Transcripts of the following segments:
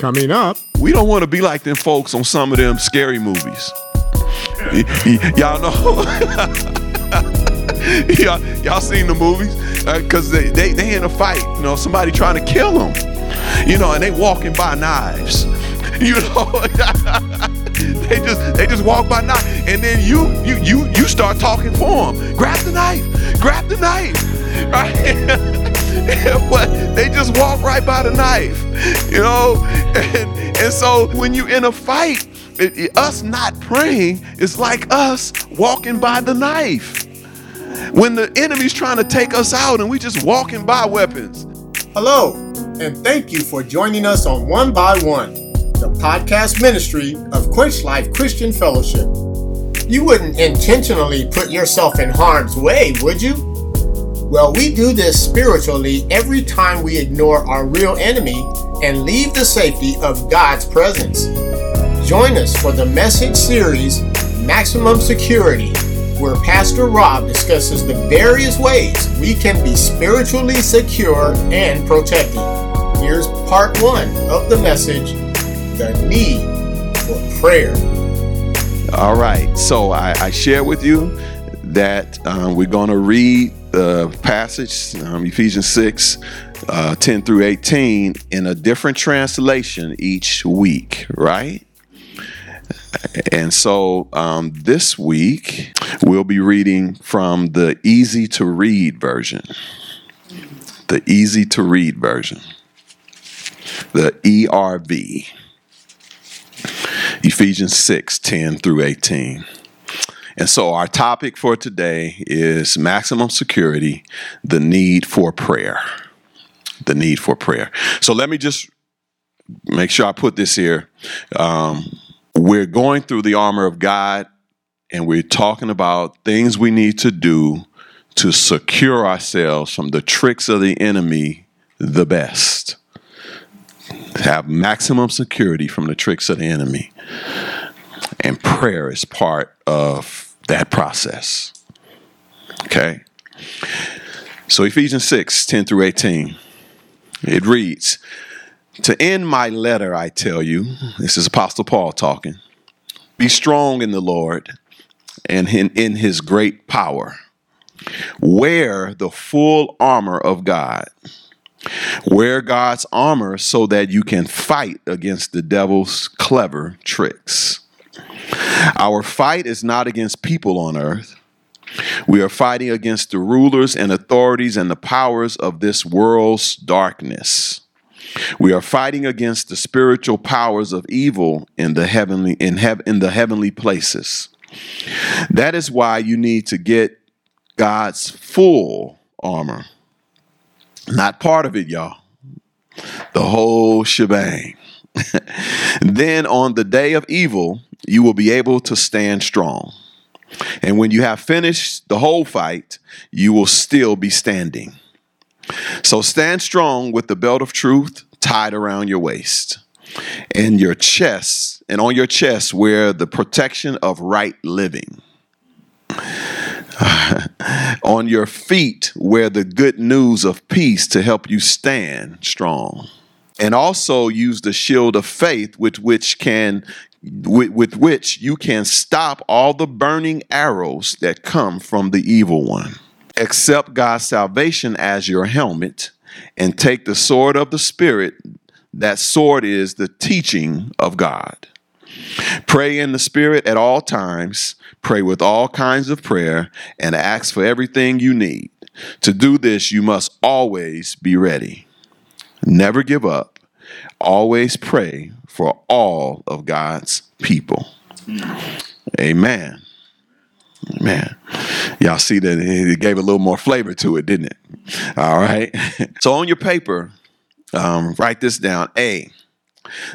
Coming up, we don't want to be like them folks on some of them scary movies. Y- y- y'all know. y'all, y'all seen the movies? Uh, because they, they, they in a fight, you know, somebody trying to kill them, you know, and they walking by knives, you know. they just they just walk by knife, and then you you you you start talking for them. Grab the knife, grab the knife, right? but they just walk right by the knife, you know. And and so when you're in a fight, it, it- us not praying is like us walking by the knife. When the enemy's trying to take us out and we just walking by weapons. Hello, and thank you for joining us on One by One, the podcast ministry of Quench Life Christian Fellowship. You wouldn't intentionally put yourself in harm's way, would you? Well, we do this spiritually every time we ignore our real enemy and leave the safety of God's presence. Join us for the message series Maximum Security, where Pastor Rob discusses the various ways we can be spiritually secure and protected. Here's part one of the message The Need for Prayer. All right. So I, I share with you that um, we're going to read the passage, um, Ephesians 6, uh, 10 through 18, in a different translation each week, right? And so um, this week, we'll be reading from the easy to read version. The easy to read version. The ERV. Ephesians 6 10 through 18. And so, our topic for today is maximum security, the need for prayer. The need for prayer. So, let me just make sure I put this here. Um, we're going through the armor of God, and we're talking about things we need to do to secure ourselves from the tricks of the enemy the best have maximum security from the tricks of the enemy. And prayer is part of that process. Okay? So Ephesians 6 10 through 18, it reads, To end my letter, I tell you, this is Apostle Paul talking, be strong in the Lord and in, in his great power. Wear the full armor of God Wear God's armor so that you can fight against the devil's clever tricks. Our fight is not against people on earth. We are fighting against the rulers and authorities and the powers of this world's darkness. We are fighting against the spiritual powers of evil in the heavenly in, heav- in the heavenly places. That is why you need to get God's full armor. Not part of it, y'all. The whole shebang. then on the day of evil, you will be able to stand strong. And when you have finished the whole fight, you will still be standing. So stand strong with the belt of truth tied around your waist and your chest, and on your chest, wear the protection of right living. on your feet, wear the good news of peace to help you stand strong. And also use the shield of faith with which can with, with which you can stop all the burning arrows that come from the evil one. Accept God's salvation as your helmet and take the sword of the Spirit. That sword is the teaching of God. Pray in the Spirit at all times, pray with all kinds of prayer, and ask for everything you need. To do this, you must always be ready. Never give up. Always pray for all of God's people. Amen. Man, y'all see that it gave a little more flavor to it, didn't it? All right. So on your paper, um, write this down. A,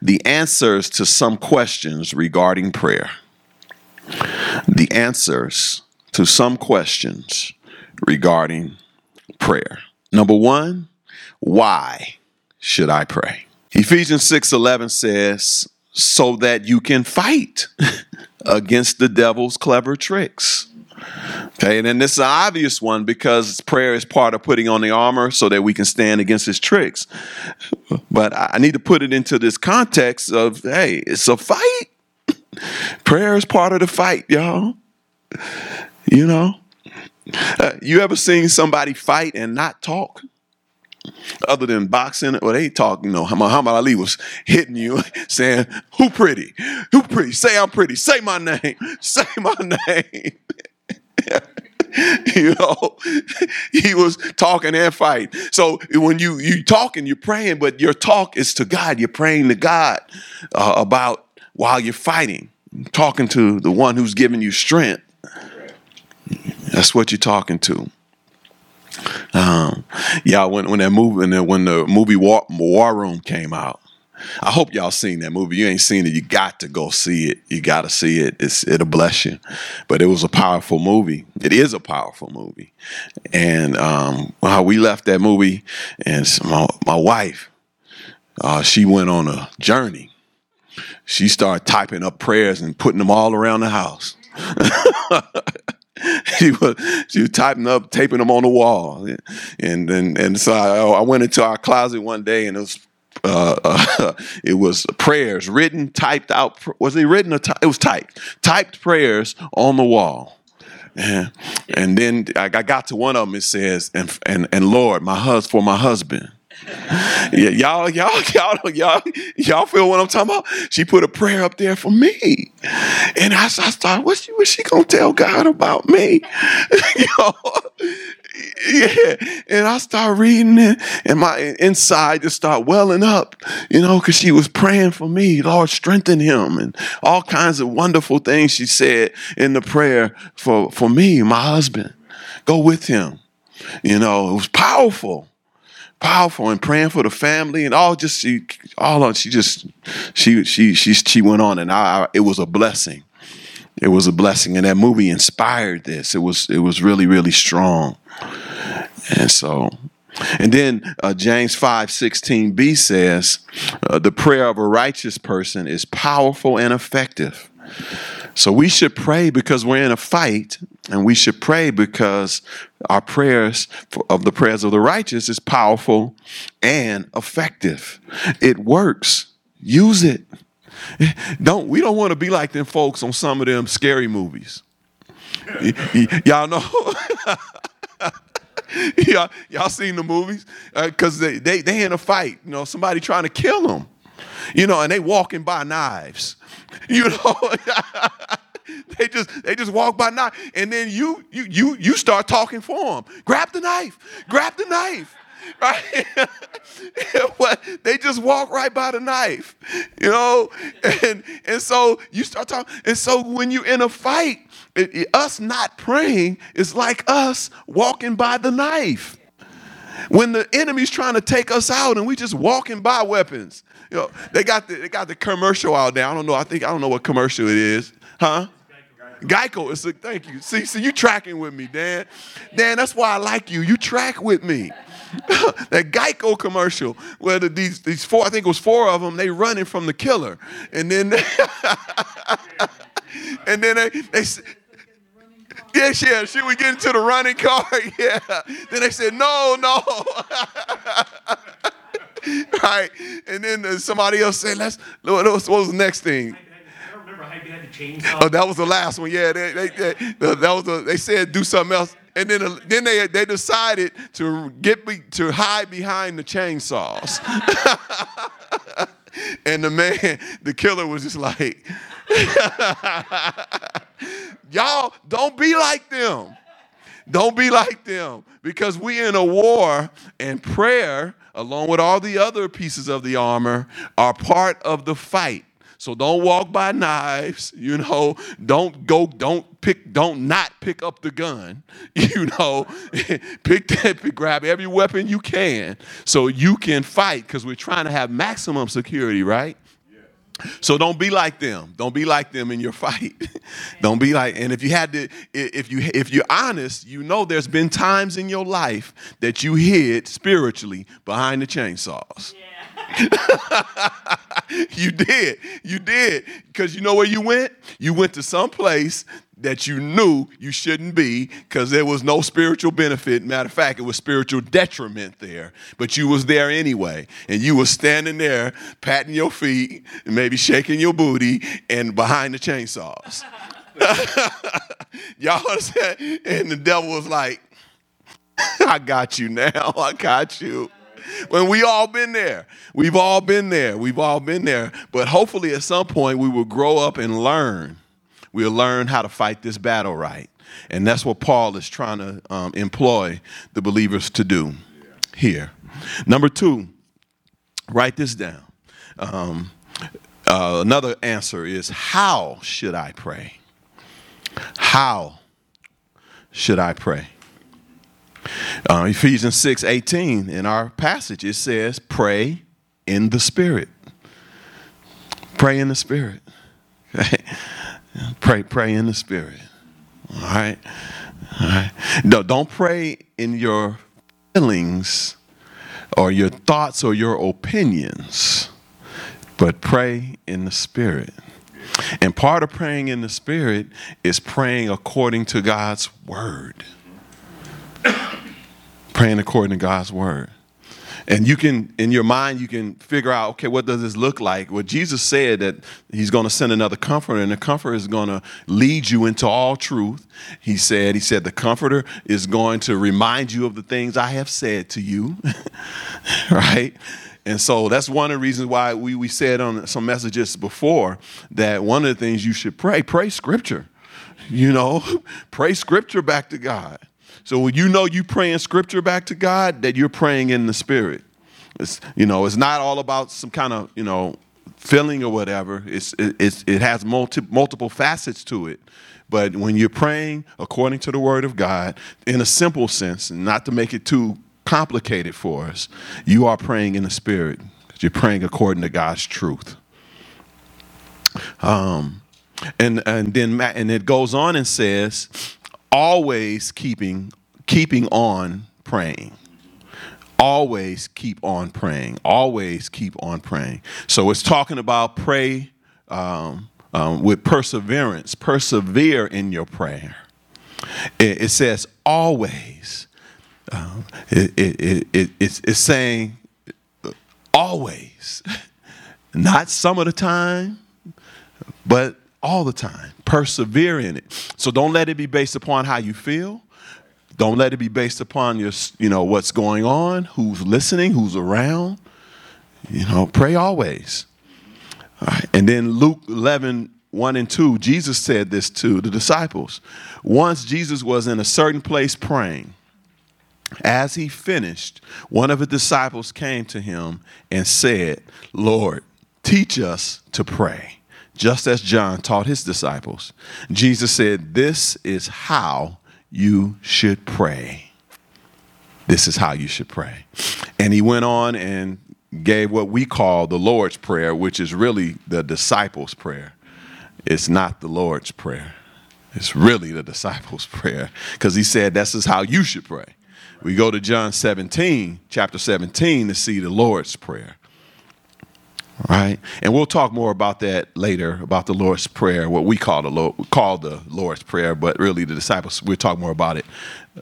the answers to some questions regarding prayer. The answers to some questions regarding prayer. Number one, why should I pray? Ephesians 6:11 says, so that you can fight against the devil's clever tricks. Okay, and then this is an obvious one because prayer is part of putting on the armor so that we can stand against his tricks. But I need to put it into this context of hey, it's a fight. prayer is part of the fight, y'all. You know, uh, you ever seen somebody fight and not talk? Other than boxing, well, they talk, you know, Muhammad Ali was hitting you, saying, Who pretty? Who pretty? Say I'm pretty. Say my name. Say my name. you know, he was talking and fighting. So when you you talking, you're praying, but your talk is to God. You're praying to God uh, about while you're fighting, talking to the one who's giving you strength. That's what you're talking to. Um, yeah, when when that movie when the movie War, War Room came out, I hope y'all seen that movie. You ain't seen it, you got to go see it. You got to see it. It's it'll bless you. But it was a powerful movie. It is a powerful movie. And um, how we left that movie, and my my wife, uh, she went on a journey. She started typing up prayers and putting them all around the house. she was she was typing up, taping them on the wall, and and and so I, I went into our closet one day, and it was uh, uh, it was prayers written, typed out. Was it written? Or ty- it was typed. Typed prayers on the wall. Yeah. And then I got to one of them. It says, "And and and Lord, my husband for my husband." Yeah, y'all, y'all, y'all, y'all, y'all feel what I'm talking about? She put a prayer up there for me, and I, I started. What's she? What's she gonna tell God about me? you yeah. And I start reading it, and my inside just start welling up, you know, because she was praying for me. Lord, strengthen him, and all kinds of wonderful things she said in the prayer for, for me, my husband. Go with him. You know, it was powerful powerful and praying for the family and all just she all on she just she she she she went on and I, I, it was a blessing. It was a blessing and that movie inspired this. It was it was really really strong. And so and then uh, James 5 16b says, uh, the prayer of a righteous person is powerful and effective. So we should pray because we're in a fight, and we should pray because our prayers of the prayers of the righteous is powerful and effective. It works. Use it. Don't we don't want to be like them folks on some of them scary movies. y- y- y'all know y'all, y'all seen the movies? Because uh, they, they, they in a fight, you know, somebody trying to kill them, you know, and they walking by knives, you know. they just they just walk by knife, and then you you you you start talking for them. Grab the knife, grab the knife right? what they just walk right by the knife, you know, and and so you start talking, and so when you're in a fight, it, it, us not praying is like us walking by the knife. When the enemy's trying to take us out, and we just walking by weapons, you know, they got the they got the commercial out there. I don't know. I think I don't know what commercial it is, huh? Geico is a thank you. See, see, you tracking with me, Dan. Dan, that's why I like you. You track with me. that Geico commercial where the, these these four, I think it was four of them, they running from the killer, and then they, and then they, they Yes, yeah, should we get into the running car? Yeah. Then they said, no, no. right. And then somebody else said, let's, what was, what was the next thing? Oh, that was the last one. Yeah, they, they, they, that was the, they said do something else and then then they they decided to get me to hide behind the chainsaws. and the man, the killer, was just like, "Y'all don't be like them. Don't be like them, because we in a war, and prayer, along with all the other pieces of the armor, are part of the fight." So don't walk by knives, you know. Don't go, don't pick, don't not pick up the gun, you know. pick that, grab every weapon you can so you can fight because we're trying to have maximum security, right? So don't be like them. Don't be like them in your fight. don't be like and if you had to if you if you're honest, you know there's been times in your life that you hid spiritually behind the chainsaws. Yeah. you did. You did. Because you know where you went? You went to some place that you knew you shouldn't be because there was no spiritual benefit. Matter of fact, it was spiritual detriment there. But you was there anyway. And you was standing there patting your feet and maybe shaking your booty and behind the chainsaws. Y'all understand? And the devil was like, I got you now. I got you. When we all been there. We've all been there. We've all been there. But hopefully at some point we will grow up and learn. We'll learn how to fight this battle right. And that's what Paul is trying to um, employ the believers to do here. Number two, write this down. Um, uh, another answer is how should I pray? How should I pray? Uh, Ephesians 6 18, in our passage, it says, Pray in the Spirit. Pray in the Spirit. Pray, pray in the Spirit. All right? All right. No, don't pray in your feelings or your thoughts or your opinions, but pray in the Spirit. And part of praying in the Spirit is praying according to God's Word. praying according to God's Word. And you can, in your mind, you can figure out, okay, what does this look like? Well, Jesus said that He's going to send another comforter, and the comforter is going to lead you into all truth. He said, He said, the comforter is going to remind you of the things I have said to you, right? And so that's one of the reasons why we, we said on some messages before that one of the things you should pray, pray scripture. You know, pray scripture back to God. So when you know you praying scripture back to God, that you're praying in the spirit. It's, you know, it's not all about some kind of, you know, feeling or whatever. It's, it's, it has multi, multiple facets to it. But when you're praying according to the word of God, in a simple sense, not to make it too complicated for us. You are praying in the spirit. You're praying according to God's truth. Um, and and then and it goes on and says, always keeping keeping on praying. Always keep on praying. Always keep on praying. So it's talking about pray um, um, with perseverance. Persevere in your prayer. It, it says always um, it, it, it, it's, it's saying always, not some of the time, but all the time. Persevere in it. So don't let it be based upon how you feel. Don't let it be based upon your, you know, what's going on, who's listening, who's around. You know, pray always. All right. And then Luke 11, 1 and 2, Jesus said this to the disciples. Once Jesus was in a certain place praying. As he finished, one of the disciples came to him and said, Lord, teach us to pray, just as John taught his disciples. Jesus said, This is how you should pray. This is how you should pray. And he went on and gave what we call the Lord's Prayer, which is really the disciples' prayer. It's not the Lord's Prayer, it's really the disciples' prayer because he said, This is how you should pray. We go to John 17, chapter 17, to see the Lord's Prayer. Right? And we'll talk more about that later, about the Lord's Prayer, what we call the, Lord, call the Lord's Prayer, but really the disciples, we'll talk more about it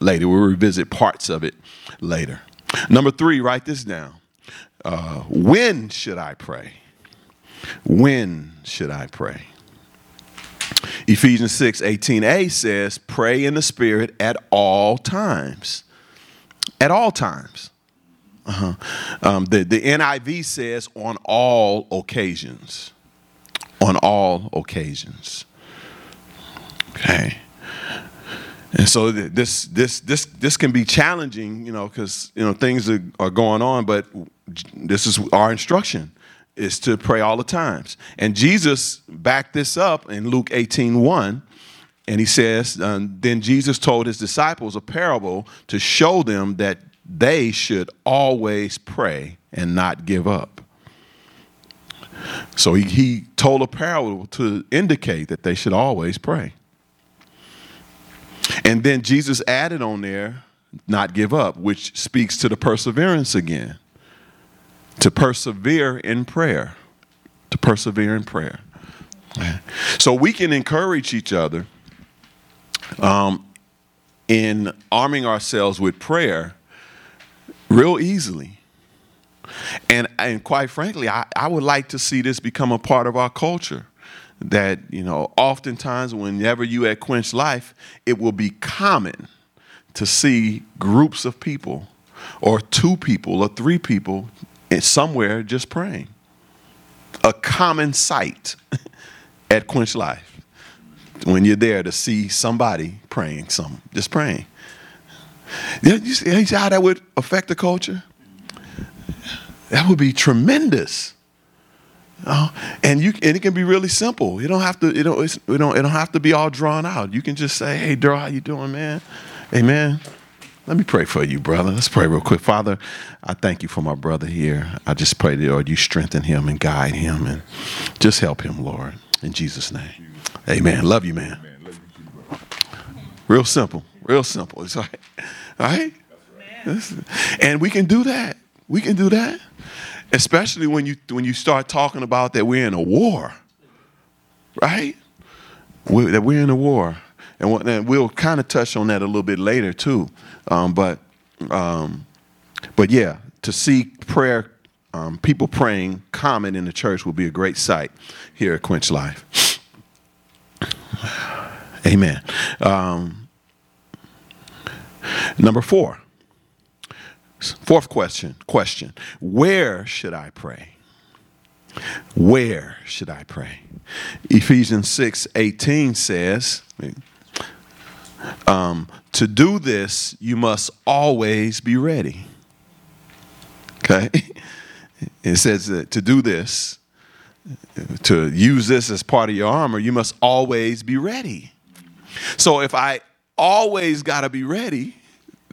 later. We'll revisit parts of it later. Number three, write this down. Uh, when should I pray? When should I pray? Ephesians 6 18a says, Pray in the Spirit at all times at all times. Uh-huh. Um, the, the NIV says on all occasions. On all occasions. Okay. And so this this this this can be challenging, you know, because you know things are, are going on, but this is our instruction is to pray all the times. And Jesus backed this up in Luke 18, 1 and he says, um, Then Jesus told his disciples a parable to show them that they should always pray and not give up. So he, he told a parable to indicate that they should always pray. And then Jesus added on there, not give up, which speaks to the perseverance again. To persevere in prayer. To persevere in prayer. So we can encourage each other um, in arming ourselves with prayer real easily. And, and quite frankly, I, I would like to see this become a part of our culture. That, you know, oftentimes whenever you at Quench Life, it will be common to see groups of people or two people or three people somewhere just praying. A common sight at Quench Life when you're there to see somebody praying, some just praying. You see how that would affect the culture? That would be tremendous. Uh, and you and it can be really simple. You don't have to. You know, it don't. It don't have to be all drawn out. You can just say, "Hey, Daryl, how you doing, man? Hey, man, let me pray for you, brother. Let's pray real quick. Father, I thank you for my brother here. I just pray, that Lord, you strengthen him and guide him and just help him, Lord. In Jesus' name. Amen. Love you, man. Real simple. Real simple. It's all right. Right? And we can do that. We can do that. Especially when you when you start talking about that we're in a war. Right? we that we're in a war. And, and we'll kind of touch on that a little bit later too. Um, but um, but yeah, to see prayer, um, people praying common in the church will be a great sight here at Quench Life. Amen. Um, number four. Fourth question. Question: Where should I pray? Where should I pray? Ephesians 6 18 says, um, to do this, you must always be ready. Okay? It says that to do this, to use this as part of your armor, you must always be ready. So if I always got to be ready,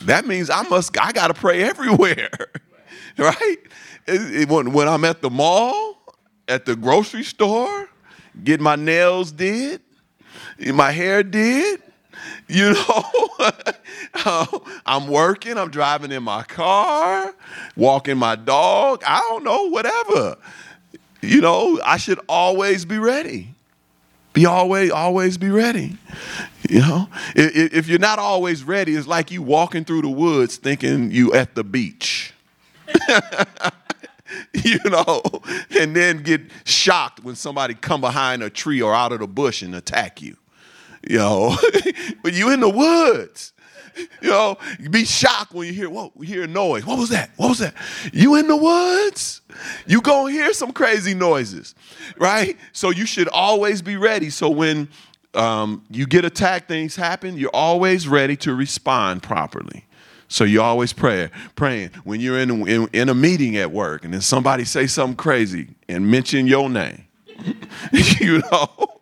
that means I must I got to pray everywhere. right? It, it, when, when I'm at the mall, at the grocery store, get my nails did, my hair did, you know, um, I'm working, I'm driving in my car, walking my dog, I don't know, whatever. You know, I should always be ready. Be always, always be ready. You know, if, if you're not always ready, it's like you walking through the woods thinking you at the beach. you know, and then get shocked when somebody come behind a tree or out of the bush and attack you you know, but you in the woods. You know, you be shocked when you hear, whoa, we hear noise. What was that? What was that? You in the woods. You gonna hear some crazy noises, right? So you should always be ready. So when um, you get attacked, things happen, you're always ready to respond properly. So you always pray, praying when you're in, in, in a meeting at work and then somebody say something crazy and mention your name. you know,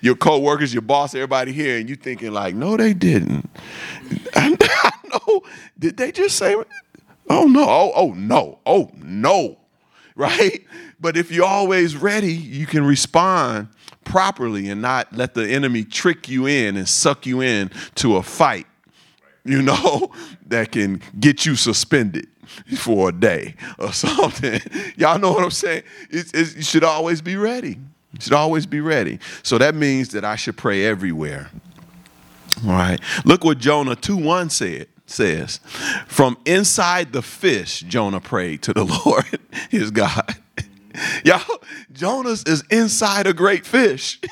your co-workers, your boss, everybody here, and you thinking like, no, they didn't. I, I know. Did they just say? Oh no! Oh, oh no! Oh no! Right? But if you're always ready, you can respond properly and not let the enemy trick you in and suck you in to a fight. You know that can get you suspended for a day or something. Y'all know what I'm saying? It's, it's, you should always be ready. Should always be ready. So that means that I should pray everywhere. All right. Look what Jonah 2 1 said says. From inside the fish, Jonah prayed to the Lord, his God. Y'all, Jonas is inside a great fish.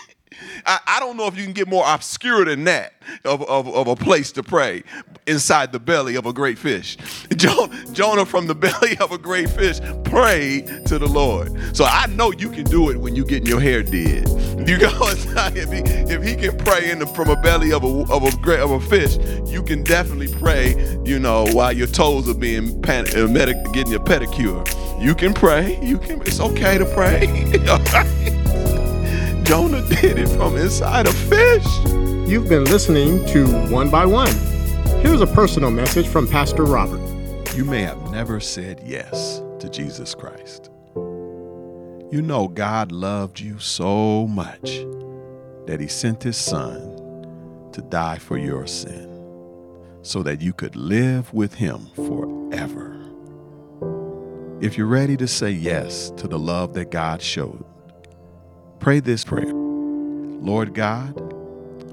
I, I, don't know if you can get more obscure than that of, of, of a place to pray inside the belly of a great fish. Jonah from the belly of a great fish prayed to the Lord. So I know you can do it when you're getting your hair did. You go if he, if he can pray in the, from a belly of a of a great of a fish, you can definitely pray. You know while your toes are being pan, uh, medic, getting your pedicure. You can pray. You can. It's okay to pray. Jonah did it from inside a fish. You've been listening to One by One. Here's a personal message from Pastor Robert. You may have never said yes to Jesus Christ. You know, God loved you so much that He sent His Son to die for your sin so that you could live with Him forever. If you're ready to say yes to the love that God showed, Pray this prayer Lord God,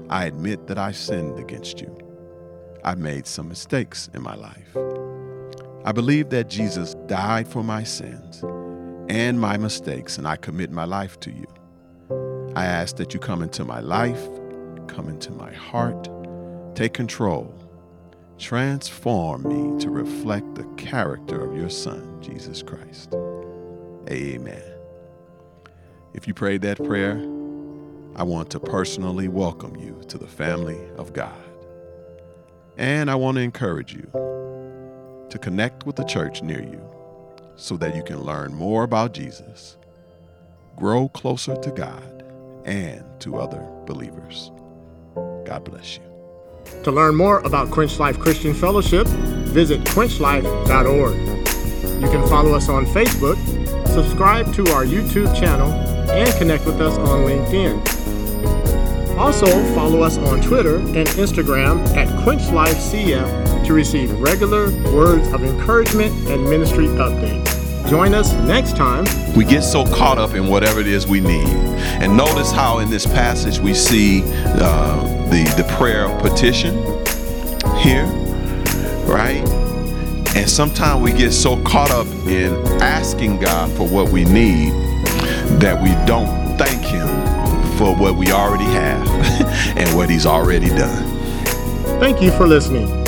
I admit that I sinned against you. I made some mistakes in my life. I believe that Jesus died for my sins and my mistakes, and I commit my life to you. I ask that you come into my life, come into my heart, take control, transform me to reflect the character of your Son, Jesus Christ. Amen. If you prayed that prayer, I want to personally welcome you to the family of God. And I want to encourage you to connect with the church near you so that you can learn more about Jesus, grow closer to God, and to other believers. God bless you. To learn more about Quench Life Christian Fellowship, visit quenchlife.org. You can follow us on Facebook, subscribe to our YouTube channel, and connect with us on LinkedIn. Also, follow us on Twitter and Instagram at QuenchLifeCF to receive regular words of encouragement and ministry updates. Join us next time. We get so caught up in whatever it is we need. And notice how in this passage we see uh, the, the prayer of petition here, right? And sometimes we get so caught up in asking God for what we need that we don't thank Him for what we already have and what He's already done. Thank you for listening.